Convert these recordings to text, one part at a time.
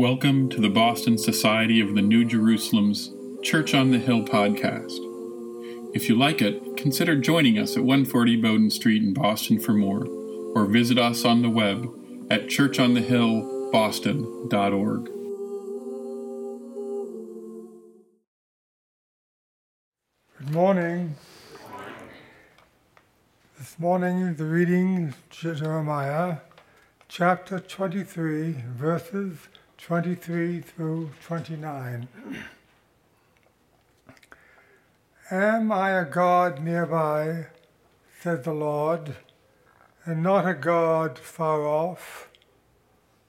Welcome to the Boston Society of the New Jerusalem's Church on the Hill podcast. If you like it, consider joining us at 140 Bowdoin Street in Boston for more, or visit us on the web at churchonthehillboston.org. Good morning. This morning, the reading Jeremiah chapter 23, verses 23 through 29. Am I a God nearby, said the Lord, and not a God far off?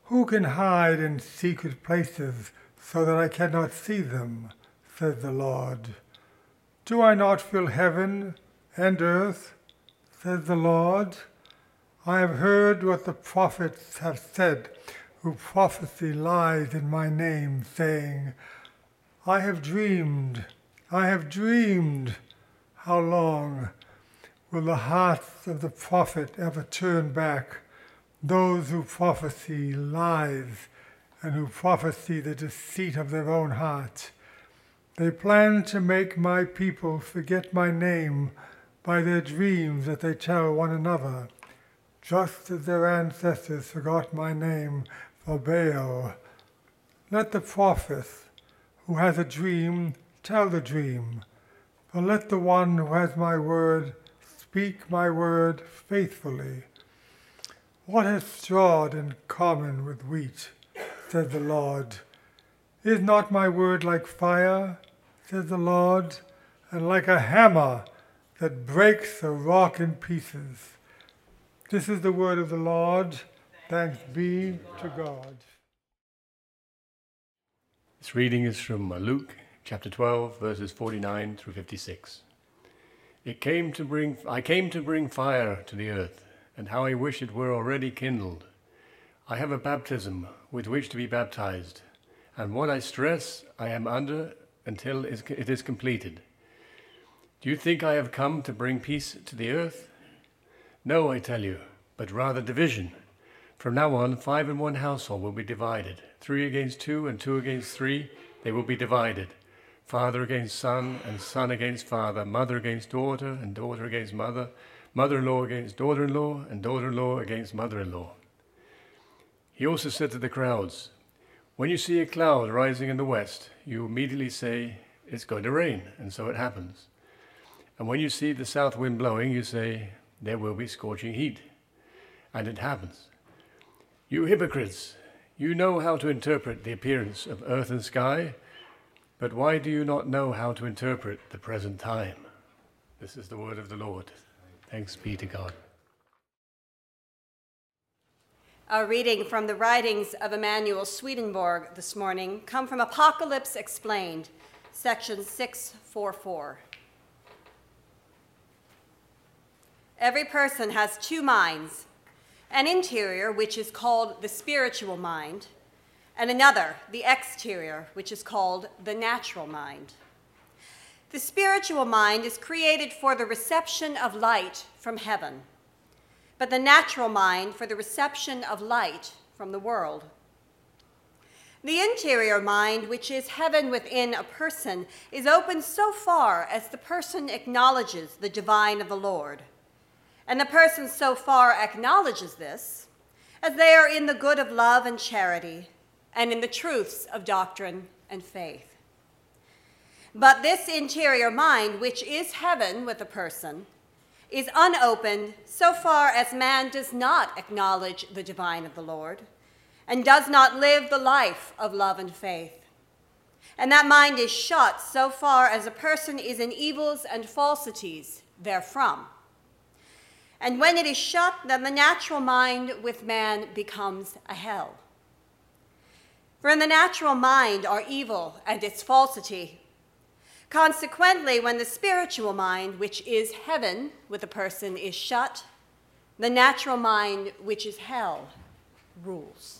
Who can hide in secret places so that I cannot see them, said the Lord. Do I not fill heaven and earth, says the Lord? I have heard what the prophets have said who prophesy lies in my name, saying, I have dreamed, I have dreamed. How long will the hearts of the prophet ever turn back? Those who prophesy lies and who prophesy the deceit of their own heart. They plan to make my people forget my name by their dreams that they tell one another, just as their ancestors forgot my name Baal. Let the prophet who has a dream tell the dream, but let the one who has my word speak my word faithfully. What has straw in common with wheat? said the Lord. Is not my word like fire, says the Lord, and like a hammer that breaks a rock in pieces? This is the word of the Lord. Thanks be to God. This reading is from uh, Luke chapter 12, verses 49 through 56. It came to bring, I came to bring fire to the earth, and how I wish it were already kindled. I have a baptism with which to be baptized, and what I stress I am under until it is completed. Do you think I have come to bring peace to the earth? No, I tell you, but rather division. From now on, five in one household will be divided. Three against two, and two against three, they will be divided. Father against son, and son against father, mother against daughter, and daughter against mother, mother in law against daughter in law, and daughter in law against mother in law. He also said to the crowds, When you see a cloud rising in the west, you immediately say, It's going to rain, and so it happens. And when you see the south wind blowing, you say, There will be scorching heat, and it happens. You hypocrites, you know how to interpret the appearance of earth and sky, but why do you not know how to interpret the present time? This is the word of the Lord. Thanks be to God. Our reading from the writings of Emanuel Swedenborg this morning come from Apocalypse Explained, section 644. Every person has two minds an interior, which is called the spiritual mind, and another, the exterior, which is called the natural mind. The spiritual mind is created for the reception of light from heaven, but the natural mind for the reception of light from the world. The interior mind, which is heaven within a person, is open so far as the person acknowledges the divine of the Lord and the person so far acknowledges this, as they are in the good of love and charity, and in the truths of doctrine and faith. But this interior mind, which is heaven with a person, is unopened so far as man does not acknowledge the divine of the Lord and does not live the life of love and faith. And that mind is shut so far as a person is in evils and falsities therefrom. And when it is shut, then the natural mind with man becomes a hell. For in the natural mind are evil and its falsity. Consequently, when the spiritual mind, which is heaven with a person, is shut, the natural mind, which is hell, rules.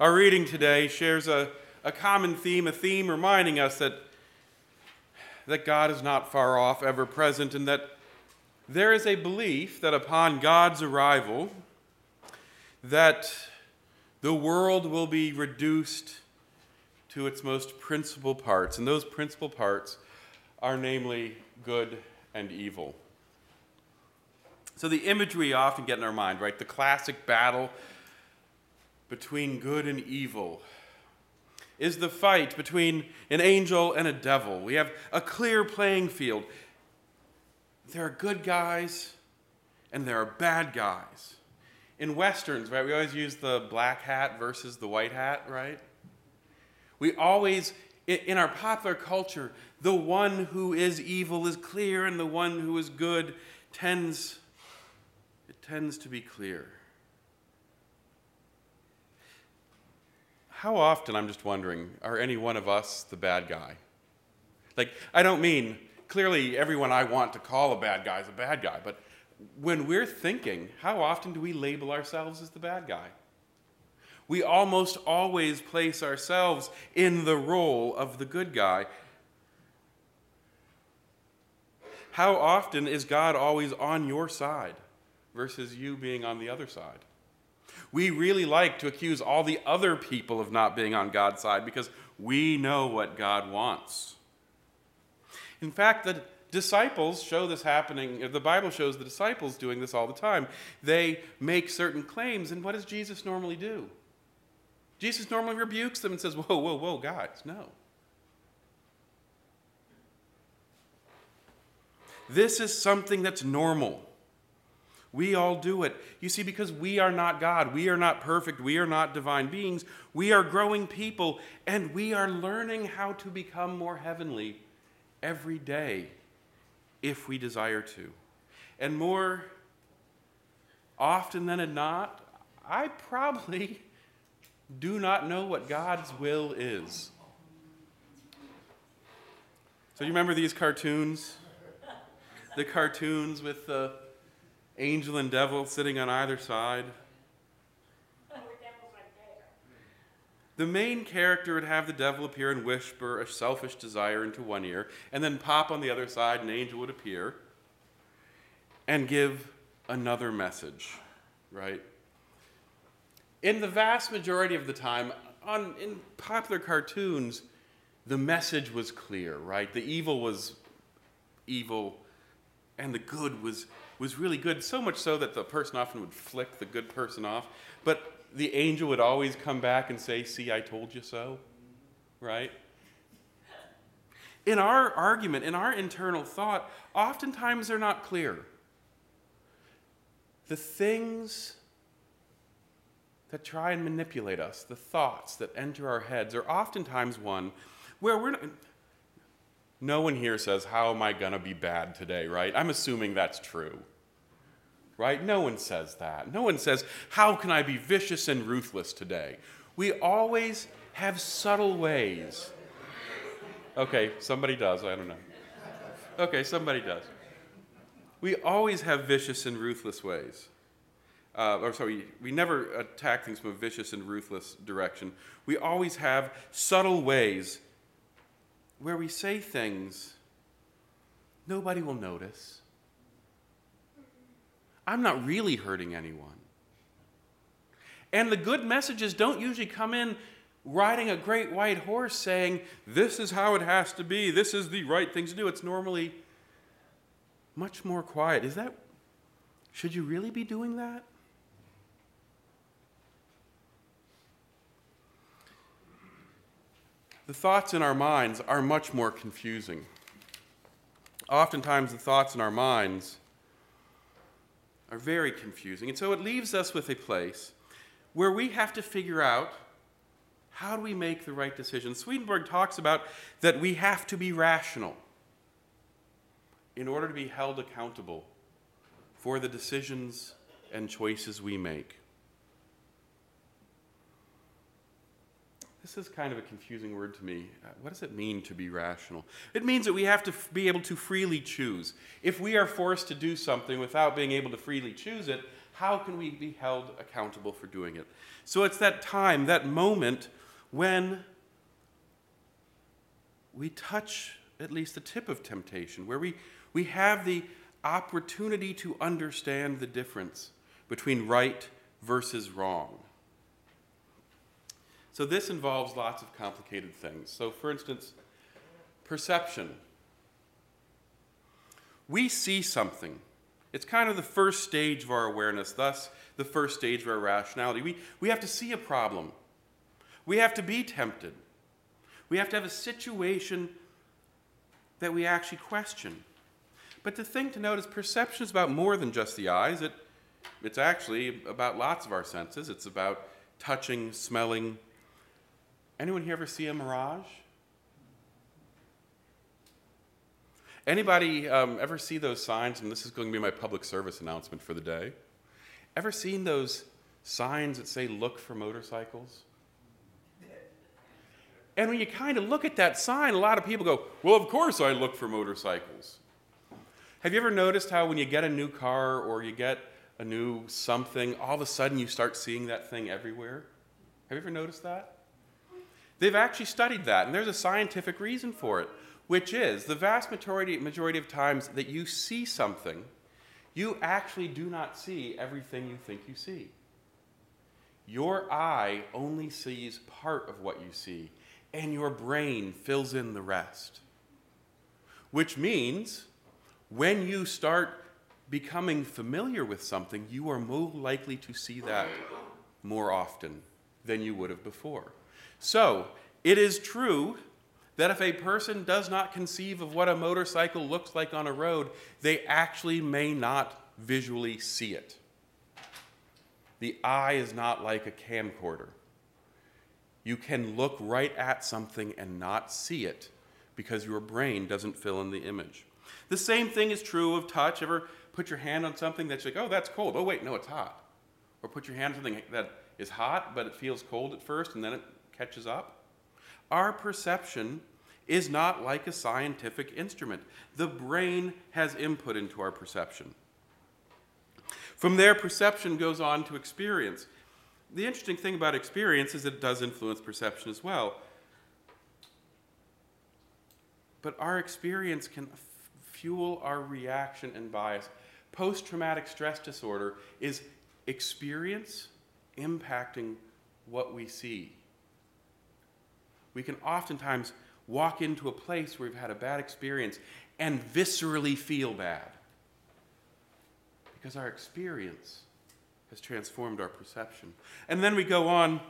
Our reading today shares a, a common theme, a theme reminding us that, that God is not far off, ever present, and that there is a belief that upon God's arrival, that the world will be reduced to its most principal parts, and those principal parts are namely good and evil. So, the imagery we often get in our mind, right? The classic battle between good and evil is the fight between an angel and a devil. We have a clear playing field. There are good guys and there are bad guys. In westerns, right, we always use the black hat versus the white hat, right? We always, in our popular culture, the one who is evil is clear and the one who is good tends it tends to be clear. How often, I'm just wondering, are any one of us the bad guy? Like, I don't mean clearly everyone I want to call a bad guy is a bad guy, but when we're thinking, how often do we label ourselves as the bad guy? We almost always place ourselves in the role of the good guy. How often is God always on your side versus you being on the other side? We really like to accuse all the other people of not being on God's side because we know what God wants. In fact, the disciples show this happening. Uh, the Bible shows the disciples doing this all the time. They make certain claims, and what does Jesus normally do? Jesus normally rebukes them and says, Whoa, whoa, whoa, guys, no. This is something that's normal. We all do it. You see, because we are not God, we are not perfect, we are not divine beings, we are growing people, and we are learning how to become more heavenly every day if we desire to. And more often than not, I probably do not know what God's will is. So, you remember these cartoons? The cartoons with the angel and devil sitting on either side. The main character would have the devil appear and whisper a selfish desire into one ear, and then pop on the other side, an angel would appear and give another message, right? In the vast majority of the time, on, in popular cartoons, the message was clear, right? The evil was evil, and the good was was really good, so much so that the person often would flick the good person off. But the angel would always come back and say, See, I told you so, right? In our argument, in our internal thought, oftentimes they're not clear. The things that try and manipulate us, the thoughts that enter our heads, are oftentimes one where we're not. No one here says, How am I going to be bad today, right? I'm assuming that's true right? No one says that. No one says, How can I be vicious and ruthless today? We always have subtle ways. Okay, somebody does. I don't know. Okay, somebody does. We always have vicious and ruthless ways. Uh, or sorry, we never attack things from a vicious and ruthless direction. We always have subtle ways where we say things nobody will notice I'm not really hurting anyone. And the good messages don't usually come in riding a great white horse saying, This is how it has to be, this is the right thing to do. It's normally much more quiet. Is that, should you really be doing that? The thoughts in our minds are much more confusing. Oftentimes, the thoughts in our minds are very confusing. And so it leaves us with a place where we have to figure out how do we make the right decision. Swedenborg talks about that we have to be rational in order to be held accountable for the decisions and choices we make. This is kind of a confusing word to me. Uh, what does it mean to be rational? It means that we have to be able to freely choose. If we are forced to do something without being able to freely choose it, how can we be held accountable for doing it? So it's that time, that moment when we touch at least the tip of temptation, where we, we have the opportunity to understand the difference between right versus wrong. So this involves lots of complicated things. So, for instance, perception. We see something. It's kind of the first stage of our awareness, thus, the first stage of our rationality. We, we have to see a problem. We have to be tempted. We have to have a situation that we actually question. But the thing to note is perception is about more than just the eyes. It, it's actually about lots of our senses. It's about touching, smelling. Anyone here ever see a mirage? Anybody um, ever see those signs? And this is going to be my public service announcement for the day. Ever seen those signs that say look for motorcycles? And when you kind of look at that sign, a lot of people go, Well, of course I look for motorcycles. Have you ever noticed how when you get a new car or you get a new something, all of a sudden you start seeing that thing everywhere? Have you ever noticed that? They've actually studied that, and there's a scientific reason for it, which is the vast majority, majority of times that you see something, you actually do not see everything you think you see. Your eye only sees part of what you see, and your brain fills in the rest. Which means when you start becoming familiar with something, you are more likely to see that more often than you would have before. So, it is true that if a person does not conceive of what a motorcycle looks like on a road, they actually may not visually see it. The eye is not like a camcorder. You can look right at something and not see it because your brain doesn't fill in the image. The same thing is true of touch. Ever put your hand on something that's like, oh, that's cold. Oh, wait, no, it's hot. Or put your hand on something that is hot, but it feels cold at first and then it catches up. Our perception is not like a scientific instrument. The brain has input into our perception. From there, perception goes on to experience. The interesting thing about experience is it does influence perception as well. But our experience can fuel our reaction and bias. Post traumatic stress disorder is experience impacting what we see. We can oftentimes walk into a place where we've had a bad experience and viscerally feel bad because our experience has transformed our perception. And then we go on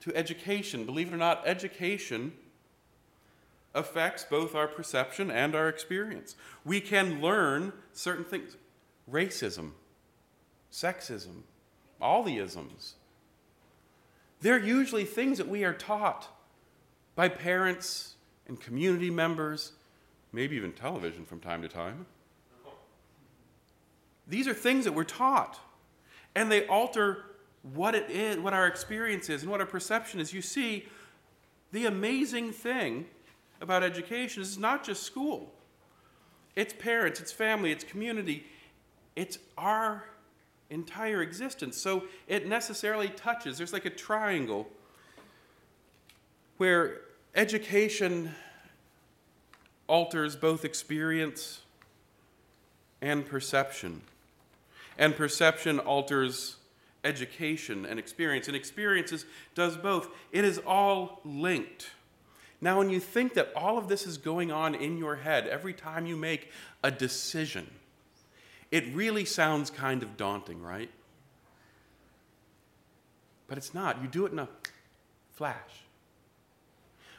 to education. Believe it or not, education affects both our perception and our experience. We can learn certain things racism, sexism, all the isms. They're usually things that we are taught by parents and community members, maybe even television from time to time. These are things that we're taught, and they alter what it is, what our experience is, and what our perception is. You see, the amazing thing about education is not just school. It's parents, it's family, it's community, it's our entire existence. So it necessarily touches. There's like a triangle where education alters both experience and perception. And perception alters education and experience. And experiences does both. It is all linked. Now, when you think that all of this is going on in your head every time you make a decision, it really sounds kind of daunting, right? But it's not. You do it in a flash.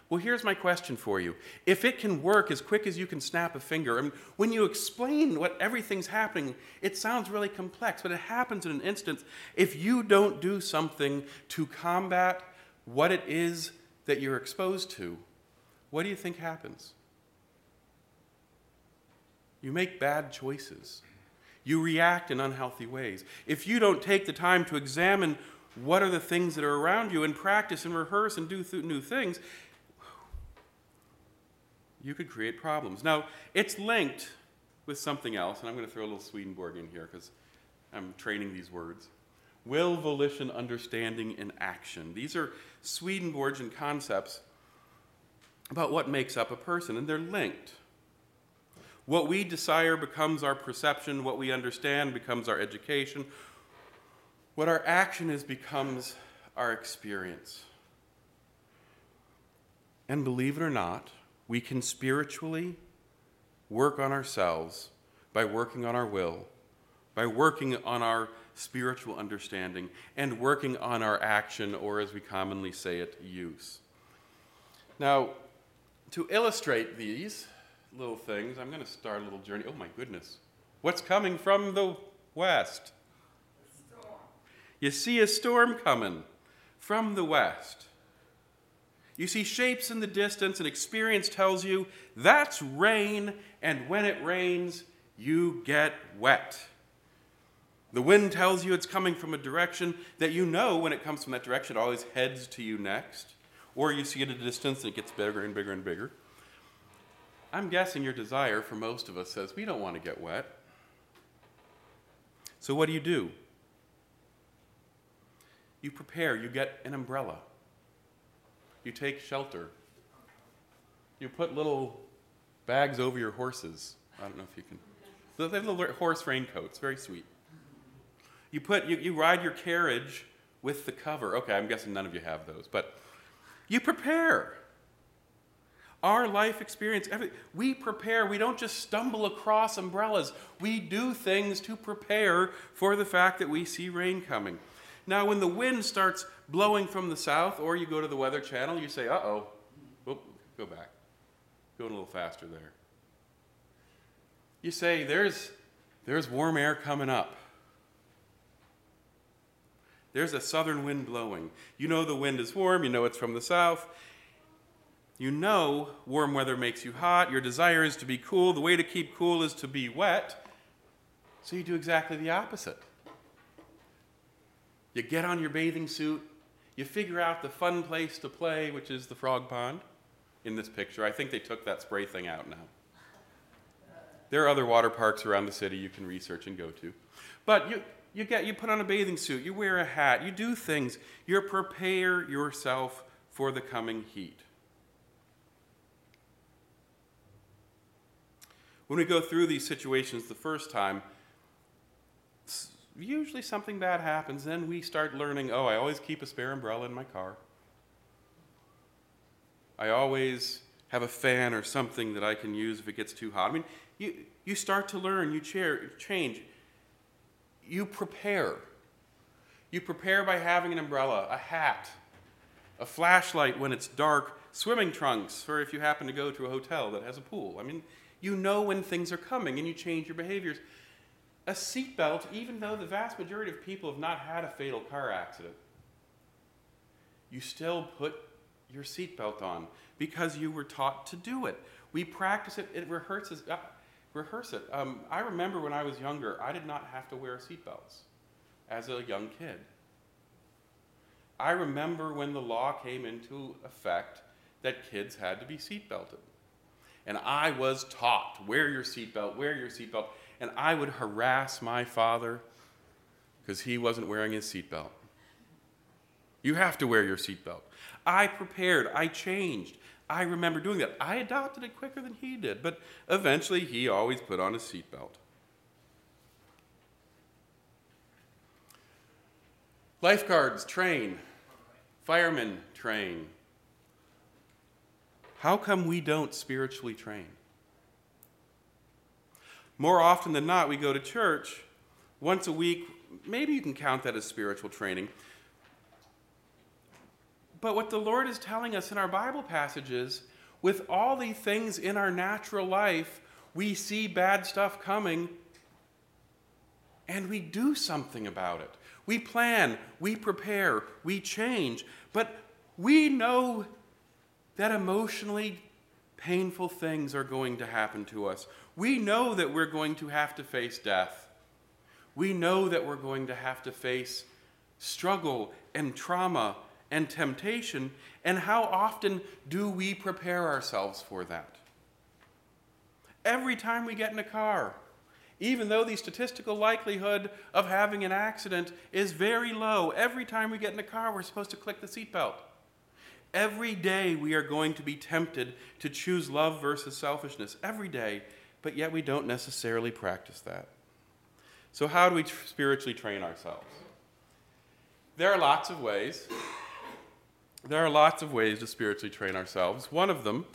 Well, here's my question for you. If it can work as quick as you can snap a finger, mean, when you explain what everything's happening, it sounds really complex, but it happens in an instant. If you don't do something to combat what it is that you're exposed to, what do you think happens? You make bad choices. You react in unhealthy ways. If you don't take the time to examine what are the things that are around you and practice and rehearse and do th- new things, you could create problems. Now, it's linked with something else, and I'm going to throw a little Swedenborg in here because I'm training these words. Will, volition, understanding, and action. These are Swedenborgian concepts about what makes up a person, and they're linked. What we desire becomes our perception, what we understand becomes our education. What our action is becomes our experience. And believe it or not, we can spiritually work on ourselves by working on our will, by working on our spiritual understanding, and working on our action, or as we commonly say it, use. Now, to illustrate these little things, I'm going to start a little journey. Oh my goodness. What's coming from the west? You see a storm coming from the west. You see shapes in the distance, and experience tells you that's rain, and when it rains, you get wet. The wind tells you it's coming from a direction that you know when it comes from that direction, it always heads to you next. Or you see it at a distance and it gets bigger and bigger and bigger. I'm guessing your desire for most of us says we don't want to get wet. So what do you do? You prepare, you get an umbrella. You take shelter. You put little bags over your horses. I don't know if you can. They have little horse raincoats, very sweet. You put you, you ride your carriage with the cover. Okay, I'm guessing none of you have those, but you prepare. Our life experience, every, we prepare. We don't just stumble across umbrellas. We do things to prepare for the fact that we see rain coming. Now, when the wind starts blowing from the south, or you go to the Weather Channel, you say, uh oh. Go back. Going a little faster there. You say, there's, there's warm air coming up. There's a southern wind blowing. You know the wind is warm, you know it's from the south. You know warm weather makes you hot. Your desire is to be cool. The way to keep cool is to be wet. So you do exactly the opposite. You get on your bathing suit, you figure out the fun place to play, which is the frog pond in this picture. I think they took that spray thing out now. There are other water parks around the city you can research and go to. But you, you, get, you put on a bathing suit, you wear a hat, you do things, you prepare yourself for the coming heat. When we go through these situations the first time, usually something bad happens. Then we start learning oh, I always keep a spare umbrella in my car. I always have a fan or something that I can use if it gets too hot. I mean, you, you start to learn, you chair, change. You prepare. You prepare by having an umbrella, a hat, a flashlight when it's dark, swimming trunks for if you happen to go to a hotel that has a pool. I mean, you know when things are coming and you change your behaviors a seatbelt, even though the vast majority of people have not had a fatal car accident, you still put your seatbelt on because you were taught to do it. We practice it, it rehearses, uh, rehearse it. Um, I remember when I was younger, I did not have to wear seatbelts as a young kid. I remember when the law came into effect that kids had to be seatbelted. And I was taught, wear your seatbelt, wear your seatbelt and I would harass my father because he wasn't wearing his seatbelt. You have to wear your seatbelt. I prepared, I changed. I remember doing that. I adopted it quicker than he did, but eventually he always put on his seatbelt. Lifeguards train, firemen train. How come we don't spiritually train? More often than not, we go to church once a week. Maybe you can count that as spiritual training. But what the Lord is telling us in our Bible passages, with all these things in our natural life, we see bad stuff coming and we do something about it. We plan, we prepare, we change, but we know that emotionally painful things are going to happen to us. We know that we're going to have to face death. We know that we're going to have to face struggle and trauma and temptation. And how often do we prepare ourselves for that? Every time we get in a car, even though the statistical likelihood of having an accident is very low, every time we get in a car, we're supposed to click the seatbelt. Every day we are going to be tempted to choose love versus selfishness. Every day. But yet we don't necessarily practice that. So, how do we spiritually train ourselves? There are lots of ways. there are lots of ways to spiritually train ourselves. One of them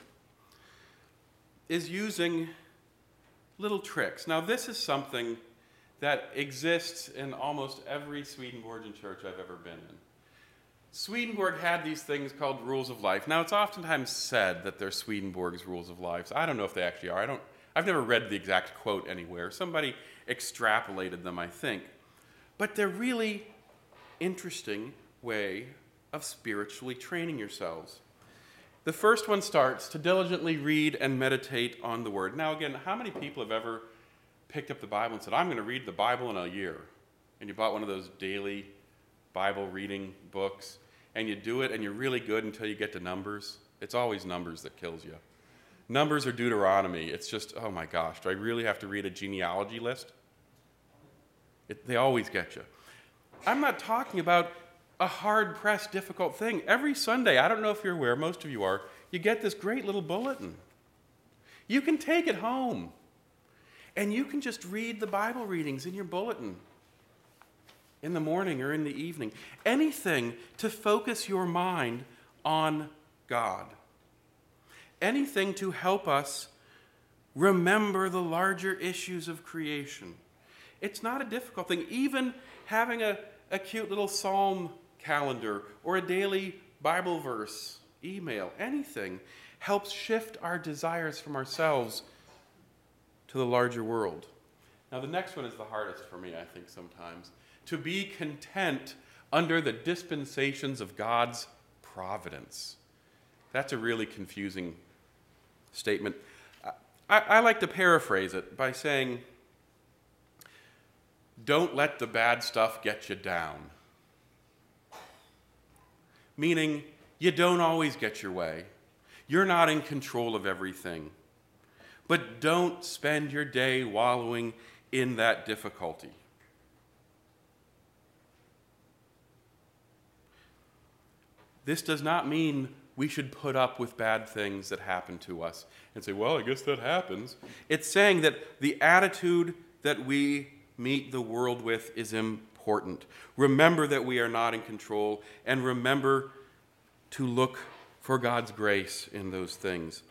is using little tricks. Now, this is something that exists in almost every Swedenborgian church I've ever been in. Swedenborg had these things called rules of life. Now, it's oftentimes said that they're Swedenborg's rules of life. I don't know if they actually are. I don't, I've never read the exact quote anywhere. Somebody extrapolated them, I think. But they're really interesting way of spiritually training yourselves. The first one starts to diligently read and meditate on the Word. Now, again, how many people have ever picked up the Bible and said, I'm going to read the Bible in a year? And you bought one of those daily Bible reading books, and you do it, and you're really good until you get to Numbers. It's always Numbers that kills you. Numbers or Deuteronomy, it's just, oh my gosh, do I really have to read a genealogy list? It, they always get you. I'm not talking about a hard pressed, difficult thing. Every Sunday, I don't know if you're aware, most of you are, you get this great little bulletin. You can take it home and you can just read the Bible readings in your bulletin in the morning or in the evening. Anything to focus your mind on God. Anything to help us remember the larger issues of creation. It's not a difficult thing. Even having a, a cute little psalm calendar or a daily Bible verse, email, anything helps shift our desires from ourselves to the larger world. Now, the next one is the hardest for me, I think, sometimes. To be content under the dispensations of God's providence. That's a really confusing statement. I, I, like to paraphrase it by saying, Don't let the bad stuff get you down meaning you don't always get your way. You're not in control of everything. But don't spend your day wallowing in that difficulty. This does not mean we should put up with bad things that happen to us and say, well, I guess that happens. It's saying that the attitude that we meet the world with is important. Remember that we are not in control, and remember to look for God's grace in those things.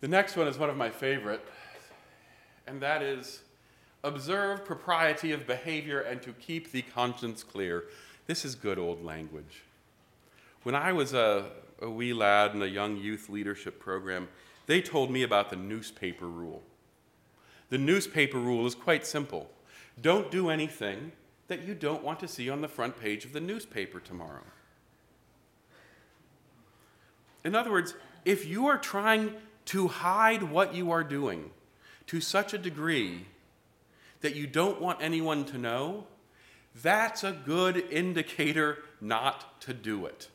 The next one is one of my favorite, and that is observe propriety of behavior and to keep the conscience clear. This is good old language. When I was a, a wee lad in a young youth leadership program, they told me about the newspaper rule. The newspaper rule is quite simple don't do anything that you don't want to see on the front page of the newspaper tomorrow. In other words, if you are trying to hide what you are doing to such a degree that you don't want anyone to know, that's a good indicator not to do it.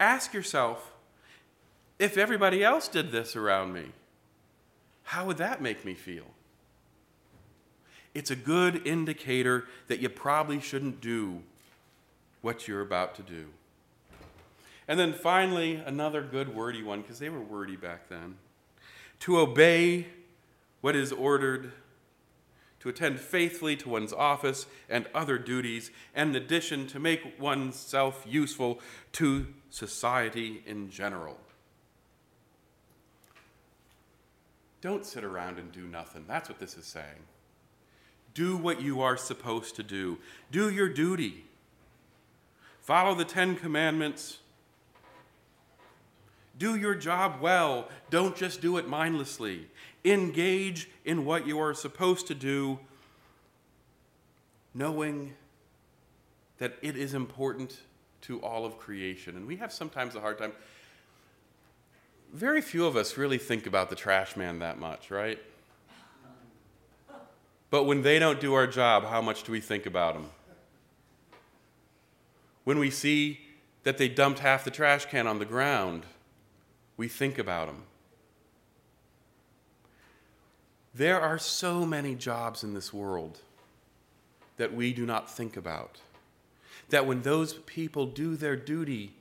Ask yourself if everybody else did this around me, how would that make me feel? it's a good indicator that you probably shouldn't do what you're about to do. And then finally, another good wordy one, because they were wordy back then. To obey what is ordered, to attend faithfully to one's office and other duties, and in addition, to make oneself useful to society in general. Don't sit around and do nothing. That's what this is saying. Do what you are supposed to do. Do your duty. Follow the Ten Commandments. Do your job well. Don't just do it mindlessly. Engage in what you are supposed to do, knowing that it is important to all of creation. And we have sometimes a hard time. Very few of us really think about the trash man that much, right? But when they don't do our job, how much do we think about them? When we see that they dumped half the trash can on the ground, we think about them. There are so many jobs in this world that we do not think about. That when those people do their duty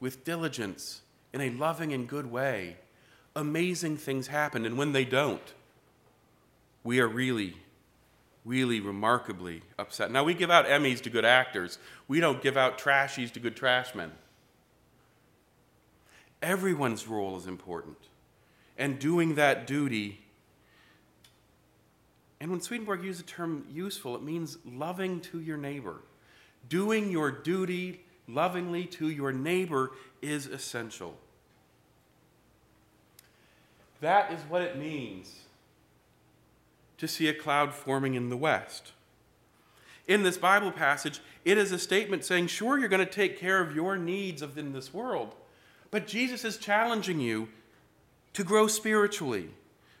with diligence in a loving and good way, amazing things happen. And when they don't, we are really really remarkably upset. Now, we give out Emmys to good actors, we don't give out trashies to good trashmen. Everyone's role is important. And doing that duty, and when Swedenborg uses the term useful, it means loving to your neighbor. Doing your duty lovingly to your neighbor is essential. That is what it means to see a cloud forming in the west. In this Bible passage, it is a statement saying, sure, you're going to take care of your needs in this world, but Jesus is challenging you to grow spiritually,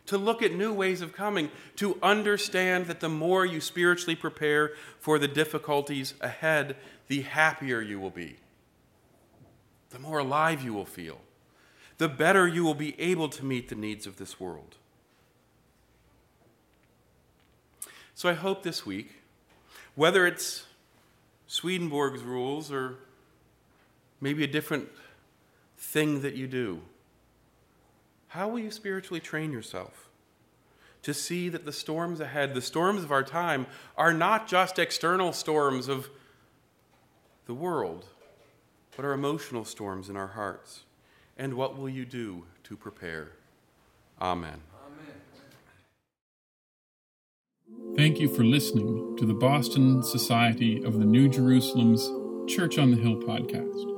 to look at new ways of coming, to understand that the more you spiritually prepare for the difficulties ahead, the happier you will be, the more alive you will feel, the better you will be able to meet the needs of this world. So I hope this week, whether it's Swedenborg's rules or maybe a different thing that you do, how will you spiritually train yourself to see that the storms ahead, the storms of our time, are not just external storms of the world, but are emotional storms in our hearts? And what will you do to prepare? Amen. Thank you for listening to the Boston Society of the New Jerusalem's Church on the Hill podcast.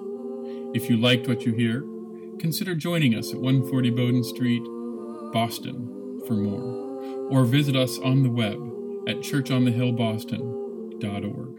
If you liked what you hear, consider joining us at 140 Bowdoin Street, Boston, for more, or visit us on the web at churchonthehillboston.org.